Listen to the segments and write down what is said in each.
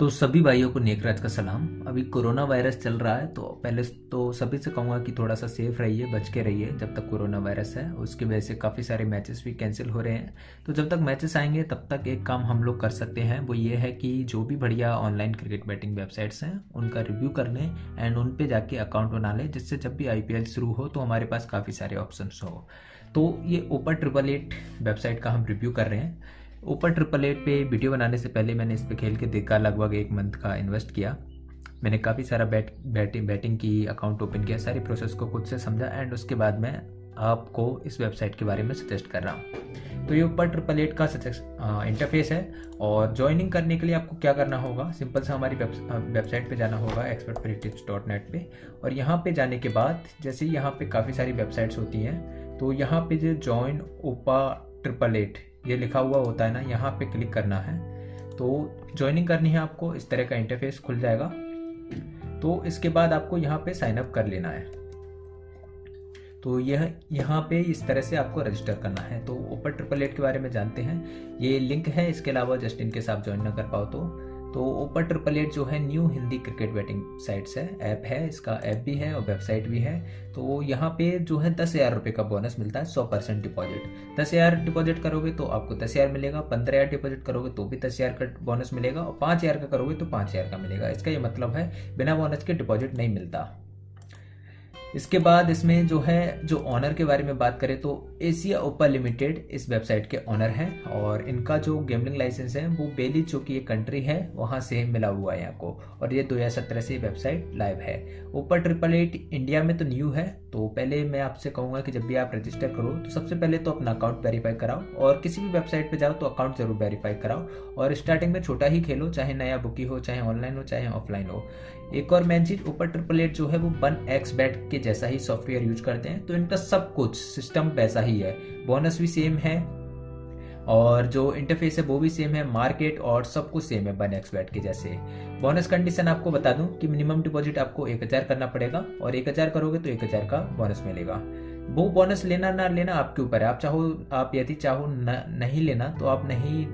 तो सभी भाइयों को नेकराज का सलाम। अभी कोरोना वायरस चल रहा है तो पहले तो सभी से कहूँगा कि थोड़ा सा सेफ़ रहिए, बच के रहिए जब तक कोरोना वायरस है। उसकी वजह से काफ़ी सारे मैचेस भी कैंसिल हो रहे हैं। तो जब तक मैचेस आएँगे, तब तक एक काम हम लोग कर सकते हैं, वो ये है कि जो भी बढ़िया ऑनलाइन क्रिकेट बैटिंग वेबसाइट्स हैं, उनका रिव्यू कर लें एंड उन पर जाके अकाउंट बना लें, जिससे जब भी आईपीएल शुरू हो तो हमारे पास काफ़ी सारे ऑप्शन हो। तो ये ओपर ट्रिपल एट वेबसाइट का हम रिव्यू कर रहे हैं। ऊपर ट्रिपल एट पे वीडियो बनाने से पहले मैंने इस पर खेल के देखा, लगभग एक मंथ का इन्वेस्ट किया। मैंने काफ़ी सारा बैट बैटिंग बैटिंग की अकाउंट ओपन किया, सारी प्रोसेस को खुद से समझा एंड उसके बाद मैं आपको इस वेबसाइट के बारे में सजेस्ट कर रहा हूँ। तो ये ऊपर ट्रिपल एट का इंटरफेस है और ज्वाइनिंग करने के लिए आपको क्या करना होगा? सिंपल से हमारी वेबसाइट पे जाना होगा expert free tips dot net पर और यहाँ पे जाने के बाद, जैसे यहाँ पे काफ़ी सारी वेबसाइट्स होती हैं तो यहाँ पे जो ज्वाइन ओपा ट्रिपल एट ये लिखा हुआ होता है ना, यहाँ पे क्लिक करना है। तो ज्वाइनिंग करनी है आपको, इस तरह का इंटरफेस खुल जाएगा। तो इसके बाद आपको यहाँ पे साइन अप कर लेना है। तो यह, यहाँ पे इस तरह से आपको रजिस्टर करना है। तो ऊपर ट्रिपल एट के बारे में जानते हैं। ये लिंक है, इसके अलावा जस्ट इनके साथ ज्वाइन ना कर पाओ तो। तो ओपर ट्रिपल एट जो है new Hindi cricket betting sites है। ऐप है, इसका ऐप भी है और वेबसाइट भी है। तो यहाँ पे जो है दस हज़ार रुपये का बोनस मिलता है, सौ परसेंट डिपॉजिट दस हज़ार डिपॉजिट करोगे तो आपको दस हज़ार मिलेगा, पंद्रह हज़ार डिपॉजिट करोगे तो भी दस हज़ार का बोनस मिलेगा और पाँच हज़ार का करोगे तो पाँच हज़ार का मिलेगा। इसका ये मतलब है, बिना बोनस के डिपॉजिट नहीं मिलता। इसके बाद इसमें जो है, जो ऑनर के बारे में बात करें तो एशिया ओपा लिमिटेड इस वेबसाइट के ऑनर हैं और इनका जो गेमलिंग लाइसेंस है, वो बेली जो कि एक कंट्री है, वहाँ से मिला हुआ है यहाँ को और ये 2017 से वेबसाइट लाइव है। ओपर ट्रिपल एट इंडिया में तो न्यू है तो पहले मैं आपसे कहूँगा कि जब भी आप रजिस्टर करो तो सबसे पहले तो अपना अकाउंट वेरीफाई कराओ और किसी भी वेबसाइट पर जाओ तो अकाउंट ज़रूर वेरीफाई कराओ। और स्टार्टिंग में छोटा ही खेलो, चाहे नया बुकी हो, चाहे ऑनलाइन हो, चाहे ऑफलाइन हो। एक और मेन चीज़ ऊपर ट्रिपल एट जो है, वो वन एक्स बैट के जैसा ही सॉफ्टवेयर यूज़ करते हैं तो इनका सब कुछ सिस्टम वैसा ही है। बोनस भी सेम है और जो इंटरफेस है वो भी सेम है। मार्केट और सब कुछ सेम है वन एक्स बैट के जैसे। बोनस कंडीशन आपको बता दूँ कि मिनिमम डिपॉजिट आपको एक हज़ार करना पड़ेगा और एक हज़ार करोगे तो एक हज़ार का बोनस मिलेगा। वो बोनस लेना ना लेना आपके ऊपर है। आप चाहो आप यदि चाहो न, नहीं लेना तो आप नहीं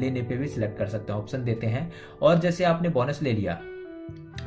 लेने पे भी सिलेक्ट कर सकते हैं। ऑप्शन देते हैं। और जैसे आपने बोनस ले लिया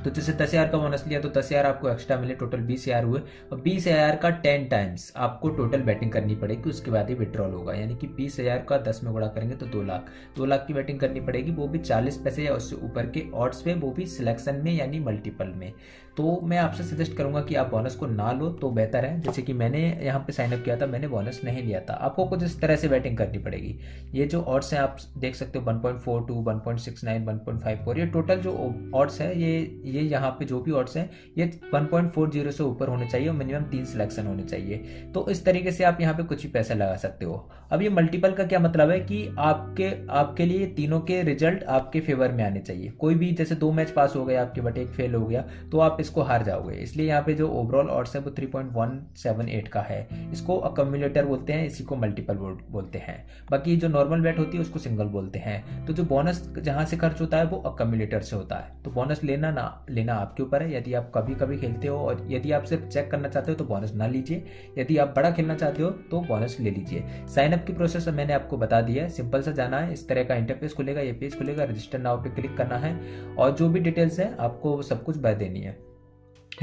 तो जैसे दस हज़ार का बोनस लिया तो दस हज़ार आपको एक्स्ट्रा मिले टोटल बीस हज़ार हुए। और बीस हज़ार का टेन टाइम्स आपको टोटल बैटिंग करनी पड़ेगी उसके बाद ही विड्रॉल होगा। यानी कि बीस हज़ार का दस में गुड़ा करेंगे तो दो लाख। दो लाख की बैटिंग करनी पड़ेगी वो भी चालीस पैसे या उससे ऊपर के ऑर्ड्स पे वो भी सिलेक्शन में यानी मल्टीपल में। तो मैं आपसे सजेस्ट करूँगा कि आप बोनस को ना लो तो बेहतर है। जैसे कि मैंने यहाँ पे साइन अप किया था मैंने बोनस नहीं लिया था। आपको कुछ इस तरह से बैटिंग करनी पड़ेगी। ये जो ऑर्ड्स हैं आप देख सकते हो 1.42, 1.69, 1.54 ये टोटल जो ऑर्ड्स है ये ये यहाँ पे जो भी ऑर्ड्स हैं, ये 1.40 से ऊपर होने चाहिए और मिनिमम तीन सिलेक्शन होने चाहिए। तो इस तरीके से आप यहाँ पे कुछ भी पैसा लगा सकते हो। अब ये मल्टीपल का क्या मतलब है कि आपके आपके लिए तीनों के रिज़ल्ट आपके फेवर में आने चाहिए। कोई भी जैसे दो मैच पास हो गया आपके बट एक फेल हो गया तो आप इसको हार जाओगे। इसलिए यहाँ पे जो ओवरऑल ऑर्ड्स है, वो 3.178 का है। इसको अकम्युलेटर बोलते हैं, इसी को मल्टीपल बोलते हैं। बाकी जो नॉर्मल बैट होती है, उसको सिंगल बोलते हैं। तो जो बोनस जहाँ से खर्च होता है, वो अकम्युलेटर से होता है। तो बोनस लेना ना लेना आपके ऊपर है। यदि आप कभी कभी खेलते हो और यदि आप सिर्फ़ चेक करना चाहते हो तो बोनस ना लीजिए। यदि आप बड़ा खेलना चाहते हो तो बोनस ले लीजिए। साइन अप की प्रोसेस मैंने आपको बता दिया है। सिंपल सा जाना है। इस तरह का इंटरफेस खुलेगा, ये पेज खुलेगा। रजिस्टर नाव पे क्लिक करना है। और जो भी डिटेल्स है, आपको सब कुछ भर देनी है।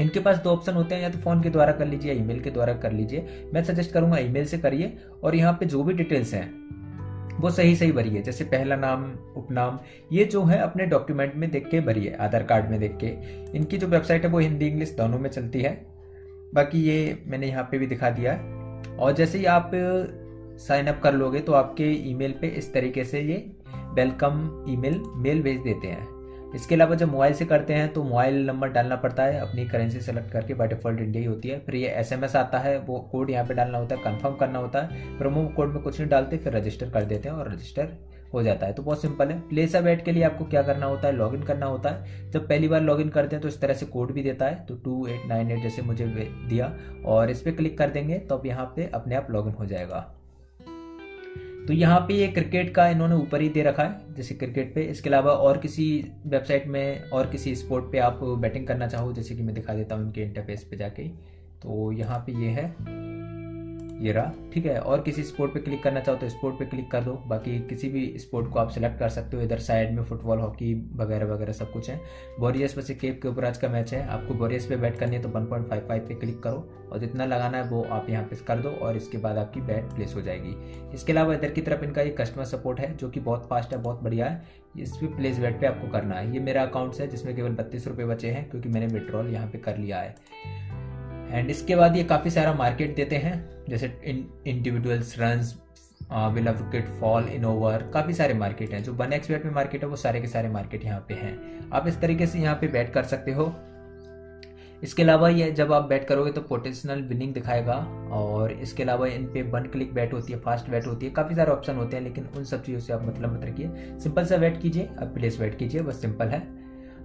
इनके पास दो ऑप्शन होते हैं। या तो फ़ोन के द्वारा कर लीजिए ईमेल के द्वारा कर लीजिए। मैं सजेस्ट करूँगा ईमेल से करिए। और यहाँ पे जो भी डिटेल्स हैं वो सही सही भरी है। जैसे पहला नाम, उपनाम, ये जो है अपने डॉक्यूमेंट में देख के भरी है, आधार कार्ड में देख के। इनकी जो वेबसाइट है वो हिंदी, इंग्लिश दोनों में चलती है। बाकी ये मैंने यहाँ पे भी दिखा दिया। है और जैसे ही आप साइन अप कर लोगे तो आपके ईमेल पे इस तरीके से ये वेलकम ईमेल मेल भेज देते हैं। इसके अलावा जब मोबाइल से करते हैं तो मोबाइल नंबर डालना पड़ता है। अपनी करेंसी सेलेक्ट करके बाय डिफ़ॉल्ट इंडिया ही होती है। फिर ये एसएमएस आता है, वो कोड यहाँ पे डालना होता है कंफर्म करना होता है। प्रोमो कोड में कुछ नहीं डालते, फिर रजिस्टर कर देते हैं और रजिस्टर हो जाता है। तो बहुत सिंपल है। प्लेस अ बैट के लिए आपको क्या करना होता है? लॉगिन करना होता है। जब पहली बार लॉगिन करते हैं तो इस तरह से कोड भी देता है। तो टू एट नाइन एट जैसे मुझे दिया और इस पर क्लिक कर देंगे तो अब यहाँ पे अपने आप लॉगिन हो जाएगा। तो यहाँ पे ये क्रिकेट का इन्होंने ऊपर ही दे रखा है, जैसे क्रिकेट पे। इसके अलावा और किसी वेबसाइट में और किसी स्पोर्ट पे आप बैटिंग करना चाहो, जैसे कि मैं दिखा देता हूँ इनके इंटरफेस पे जाके। तो यहाँ पे ये है। ये रहा। ठीक है, और किसी स्पोर्ट पे क्लिक करना चाहो तो स्पोर्ट पे क्लिक कर दो। बाकी किसी भी स्पोर्ट को आप सिलेक्ट कर सकते हो, इधर साइड में फुटबॉल हॉकी वगैरह वगैरह सब कुछ है। बोरियस वैसे केप के ऊपर आज का मैच है। आपको बोरियस पे बैट करनी है तो वन पॉइंट फाइव फाइव पे क्लिक करो और जितना लगाना है वो आप यहाँ पे कर दो और इसके बाद आपकी बैट प्लेस हो जाएगी। इसके अलावा इधर की तरफ़ इनका ये कस्टमर सपोर्ट है, जो कि बहुत फास्ट है, बहुत बढ़िया है। इस पे प्लेस बैट पे आपको करना है। ये मेरा अकाउंट है, जिसमें केवल बत्तीस रुपये बचे हैं, क्योंकि मैंने विड्रॉल यहाँ पे कर लिया है। एंड इसके बाद ये काफ़ी सारा मार्केट देते हैं, जैसे individuals runs bill wicket fall in over काफ़ी सारे मार्केट हैं, जो वन एक्स बेट में मार्केट है, वो सारे के सारे मार्केट यहाँ पे हैं। आप इस तरीके से यहाँ पे बैट कर सकते हो। इसके अलावा ये जब आप बैट करोगे तो पोटेंशियल विनिंग दिखाएगा, और इसके अलावा इन पे वन क्लिक बैट होती है फास्ट बैट होती है, काफ़ी सारे ऑप्शन होते हैं, लेकिन उन सब चीज़ों से आप मतलब मत रखिए। सिंपल सा बैट कीजिए अब प्लेस बैट कीजिए, बस सिंपल है।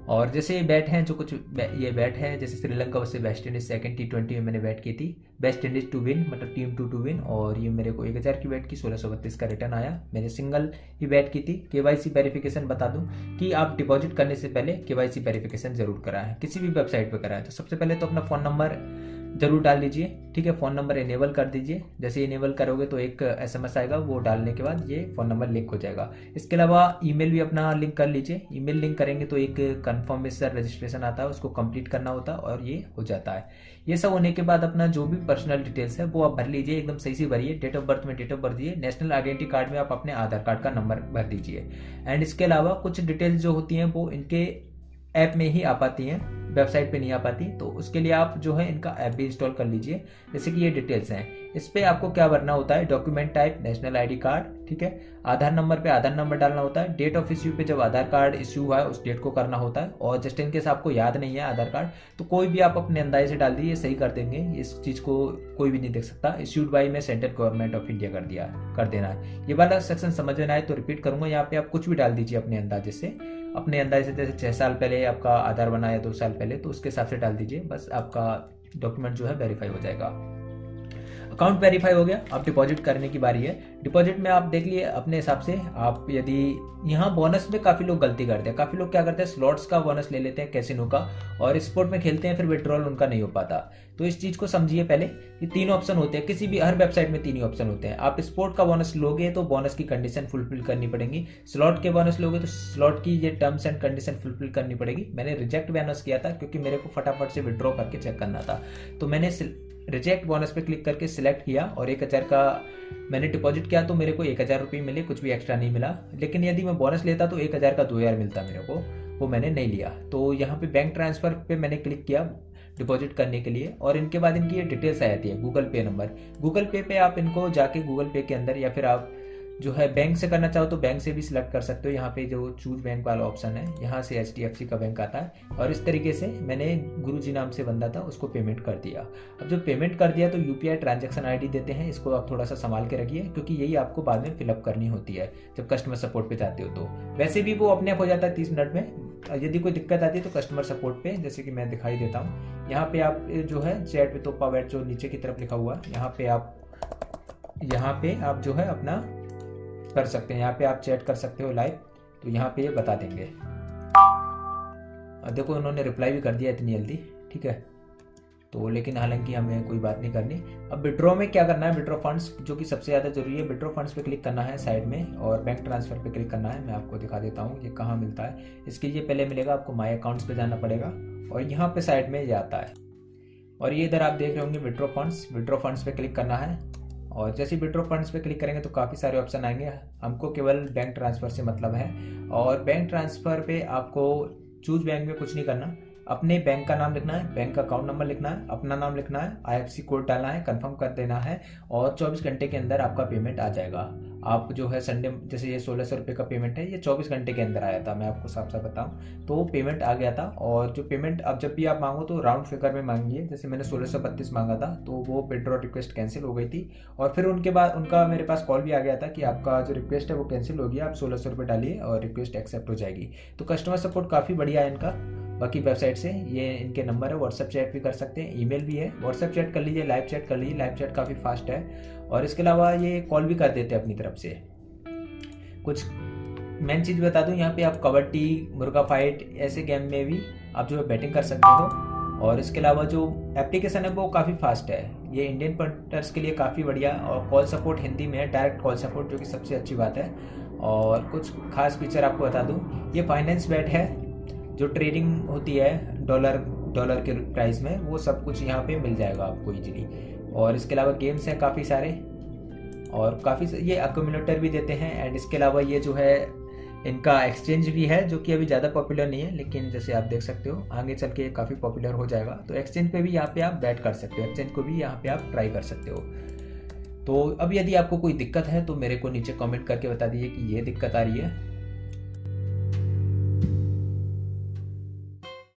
और जैसे ये बैट हैं, जो कुछ ये बैट है, जैसे श्रीलंका वैसे West Indies second T twenty में मैंने बैट की थी। वेस्ट इंडीज टू विन मतलब टीम टू टू विन और ये मेरे को एक हज़ार की बैट की, सोलह सौ बत्तीस का रिटर्न आया। मैंने सिंगल ही बैट की थी। के वाई सी वेरीफिकेशन बता दूँ कि आप डिपॉजिट करने से पहले के वाई सी वेरीफिकेशन ज़रूर कराएँ। किसी भी वेबसाइट पर कराएँ। तो सबसे पहले तो अपना फ़ोन नंबर ज़रूर डाल लीजिए ठीक है? फ़ोन नंबर इनेबल कर दीजिए। जैसे इनेबल करोगे तो एक एसएमएस आएगा, वो डालने के बाद ये फ़ोन नंबर लिंक हो जाएगा। इसके अलावा ईमेल भी अपना लिंक कर लीजिए। ईमेल लिंक करेंगे तो एक कन्फर्मेशन रजिस्ट्रेशन आता है, उसको कंप्लीट करना होता है और ये हो जाता है। ये सब होने के बाद अपना जो भी पर्सनल डिटेल्स है, वो आप भर लीजिए, एकदम सही से भरिए। डेट ऑफ़ बर्थ में डेट ऑफ़ बर्थ दिए। नेशनल आइडेंटिटी कार्ड में आप अपने आधार कार्ड का नंबर भर दीजिए। एंड इसके अलावा कुछ डिटेल्स जो होती हैं, वो इनके ऐप में ही आ पाती हैं। वेबसाइट पे नहीं आ पाती तो उसके लिए आप जो है इनका ऐप भी इंस्टॉल कर लीजिए। जैसे कि ये डिटेल्स हैं। इस पे आपको क्या भरना होता है? Document type, national ID card, ठीक है? आधार नंबर पे आधार नंबर डालना होता है। डेट ऑफ़ इश्यू पे जब आधार कार्ड इश्यू हुआ है, उस डेट को करना होता है। और जस्ट इन केस आपको याद नहीं है आधार कार्ड तो कोई भी आप अपने अंदाजे से डाल दीजिए, सही कर देंगे। इस चीज़ को कोई भी नहीं देख सकता। इश्यूड बाई में सेंट्रल गवर्नमेंट ऑफ़ इंडिया कर दिया, कर देना है। ये वाला सेक्शन समझ में आए तो रिपीट करूँगा। यहाँ पे आप कुछ भी डाल दीजिए अपने अंदाजे से। अपने अंदाजे से जैसे छः साल पहले आपका आधार बना या दो साल पहले तो उसके हिसाब से डाल दीजिए, बस आपका डॉक्यूमेंट जो है वेरीफाई हो जाएगा। अकाउंट वेरीफाई हो गया अब डिपॉजिट करने की बारी है। डिपॉजिट में आप देख लिए, अपने हिसाब से आप यदि यहाँ बोनस में काफ़ी लोग गलती करते हैं। काफ़ी लोग क्या करते हैं स्लॉट्स का बोनस ले लेते हैं कैसिनो का, और स्पोर्ट में खेलते हैं, फिर विड्रॉल उनका नहीं हो पाता। तो इस चीज़ को समझिए पहले ये तीन ऑप्शन होते हैं। किसी भी, हर वेबसाइट में तीन ही ऑप्शन होते हैं। आप स्पोर्ट का बोनस लोगे तो बोनस की कंडीशन फुलफिल करनी पड़ेगी। स्लॉट के बोनस लोगे तो स्लॉट की ये टर्म्स एंड कंडीशन फुलफिल करनी पड़ेगी। मैंने रिजेक्ट बोनस किया था, क्योंकि मेरे को फटाफट से विड्रॉ करके चेक करना था। तो मैंने रिजेक्ट बोनस पे क्लिक करके सिलेक्ट किया और एक हज़ार का मैंने डिपॉजिट किया तो मेरे को एक हज़ार रुपये मिले, कुछ भी एक्स्ट्रा नहीं मिला। लेकिन यदि मैं बोनस लेता तो एक हज़ार का दो हज़ार मिलता मेरे को, वो मैंने नहीं लिया। तो यहाँ पे बैंक ट्रांसफ़र पे मैंने क्लिक किया डिपॉजिट करने के लिए और इनके बाद इनकी ये डिटेल्स आ जाती है गूगल पे नंबर गूगल पे पे आप इनको जाके गूगल पे के अंदर या फिर आप जो है बैंक से करना चाहो तो बैंक से भी सिलेक्ट कर सकते हो। यहाँ पे जो चूज़ बैंक वाला ऑप्शन है, यहाँ से एच का बैंक आता है। और इस तरीके से मैंने गुरु जी नाम से बंदा था, उसको पेमेंट कर दिया। अब जब पेमेंट कर दिया तो यूपीआई ट्रांजेक्शन आईडी देते हैं, इसको आप थोड़ा सा संभाल के रखिए, क्योंकि यही आपको बाद में फिलअप करनी होती है, जब कस्टमर सपोर्ट पे जाते हो तो। वैसे भी वो अपने आप हो जाता है तीस मिनट में। यदि कोई दिक्कत आती है तो कस्टमर सपोर्ट पे, जैसे कि मैं दिखाई देता हूँ। यहाँ पे आप जो है चैट पे तो पावर जो नीचे की तरफ़ लिखा हुआ है यहाँ पे आप, यहाँ पे आप जो है अपना कर सकते हैं, यहाँ पे आप चैट कर सकते हो लाइव तो यहाँ पे ये बता देंगे। देखो उन्होंने रिप्लाई भी कर दिया इतनी जल्दी, ठीक है? तो लेकिन हालाँकि हमें कोई बात नहीं करनी। अब विड्रॉ में क्या करना है? विड्रॉ फंड्स जो कि सबसे ज़्यादा ज़रूरी है विड्रॉ फंड्स पे क्लिक करना है साइड में, और बैंक ट्रांसफ़र पे क्लिक करना है। मैं आपको दिखा देता हूँ ये कहाँ मिलता है। इसके लिए पहले मिलेगा आपको माई अकाउंट्स पे जाना पड़ेगा, और यहाँ पे साइड में ये आता है। और ये इधर आप देख रहे होंगे विड्रॉ फंड्स विड्रॉ फंड्स पे क्लिक करना है। और जैसे विड्रो फंड्स पे क्लिक करेंगे तो काफ़ी सारे ऑप्शन आएँगे। हमको केवल बैंक ट्रांसफ़र से मतलब है। और बैंक ट्रांसफ़र पे आपको चूज़ बैंक में कुछ नहीं करना। अपने बैंक का नाम लिखना है बैंक का अकाउंट नंबर लिखना है, अपना नाम लिखना है आईएफसी कोड डालना है कंफर्म कर देना है और 24 घंटे के अंदर आपका पेमेंट आ जाएगा। आप जो है संडे जैसे ये सोलह सौ रुपये का पेमेंट है, ये 24 घंटे के अंदर आया था, मैं आपको साफ़ साफ़ बताऊँ। तो पेमेंट आ गया था और जो पेमेंट अब जब भी आप मांगो तो राउंड फिगर में मांगिए, जैसे मैंने सोलह सौ बत्तीस मांगा था तो वो विड्रॉ रिक्वेस्ट कैंसिल हो गई थी। और फिर उनके बाद, उनका मेरे पास कॉल भी आ गया था कि आपका जो रिक्वेस्ट है वो कैंसिल हो गया, आप सोलह सौ रुपये डालिए और रिक्वेस्ट एक्सेप्ट हो जाएगी। तो कस्टमर सपोर्ट काफ़ी बढ़िया है इनका। बाकी वेबसाइट से ये इनके नंबर है व्हाट्सएप चैट भी कर सकते हैं, ईमेल भी है। व्हाट्सएप चैट कर लीजिए लाइव चैट कर लीजिए लाइव चैट काफ़ी फास्ट है। और इसके अलावा ये कॉल भी कर देते हैं अपनी तरफ़ से। कुछ मेन चीज़ बता दूँ, यहाँ पे आप कबड्डी, मुर्गा फाइट ऐसे गेम में भी आप जो है बैटिंग कर सकते हो। और इसके अलावा जो एप्लीकेशन है, वो काफ़ी फास्ट है। ये इंडियन पंटर्स के लिए काफ़ी बढ़िया और कॉल सपोर्ट हिंदी में है डायरेक्ट कॉल सपोर्ट जो कि सबसे अच्छी बात है। और कुछ खास फीचर आपको बता दूँ, ये फाइनेंस बैट है। जो ट्रेडिंग होती है डॉलर डॉलर के प्राइस में, वो सब कुछ यहाँ पे मिल जाएगा आपको इजीली और इसके अलावा गेम्स हैं काफ़ी सारे, और काफ़ी ये अकोमिनेटर भी देते हैं एंड इसके अलावा ये जो है, इनका एक्सचेंज भी है, जो कि अभी ज़्यादा पॉपुलर नहीं है, लेकिन जैसे आप देख सकते हो, आगे चल के काफ़ी पॉपुलर हो जाएगा। तो एक्सचेंज पे भी यहाँ पे आप बैट कर सकते हो एक्सचेंज को भी यहाँ पे आप ट्राई कर सकते हो। तो अब यदि आपको कोई दिक्कत है तो मेरे को नीचे कमेंट करके बता दीजिए कि ये दिक्कत आ रही है।